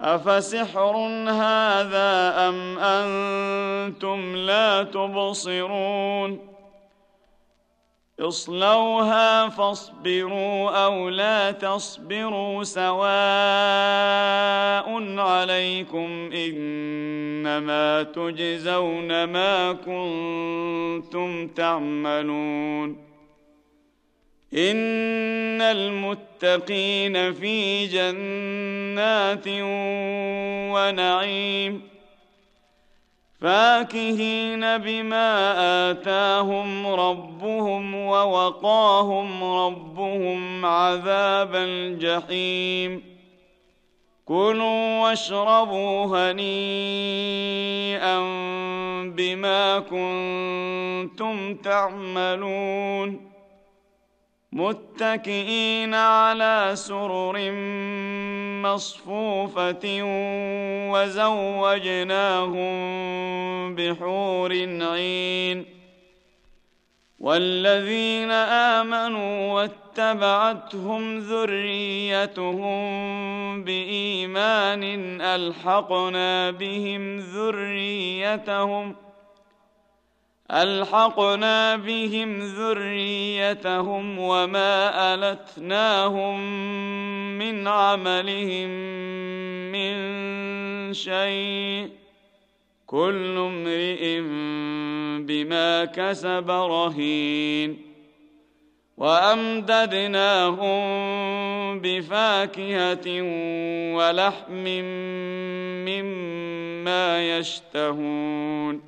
افسحر هذا ام أنتم لا تبصرون اصلوها فاصبروا أو لا تصبروا سواء عليكم انما تجزون ما كنتم تعملون إن المتقين في جنات ونعيم فاكهين بما آتاهم ربهم ووقاهم ربهم عذاب الجحيم كلوا واشربوا هنيئا بما كنتم تعملون متكئين على سرر مصفوفة وزوجناهم بحور عين والذين آمنوا واتبعتهم ذريتهم بإيمان ألحقنا بهم ذريتهم ۖ ألحقنا بهم ذريتهم وما ألتناهم من عملهم من شيء. كل امرئ بما كسب رهين. وأمددناهم بفاكهة ولحم مما يشتهون.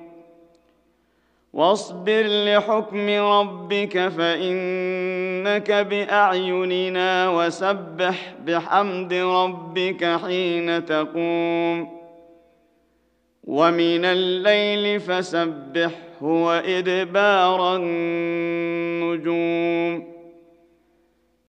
واصبر لحكم ربك فإنك بأعيننا وسبح بحمد ربك حين تقوم. ومن الليل فسبحه وإدبار النجوم.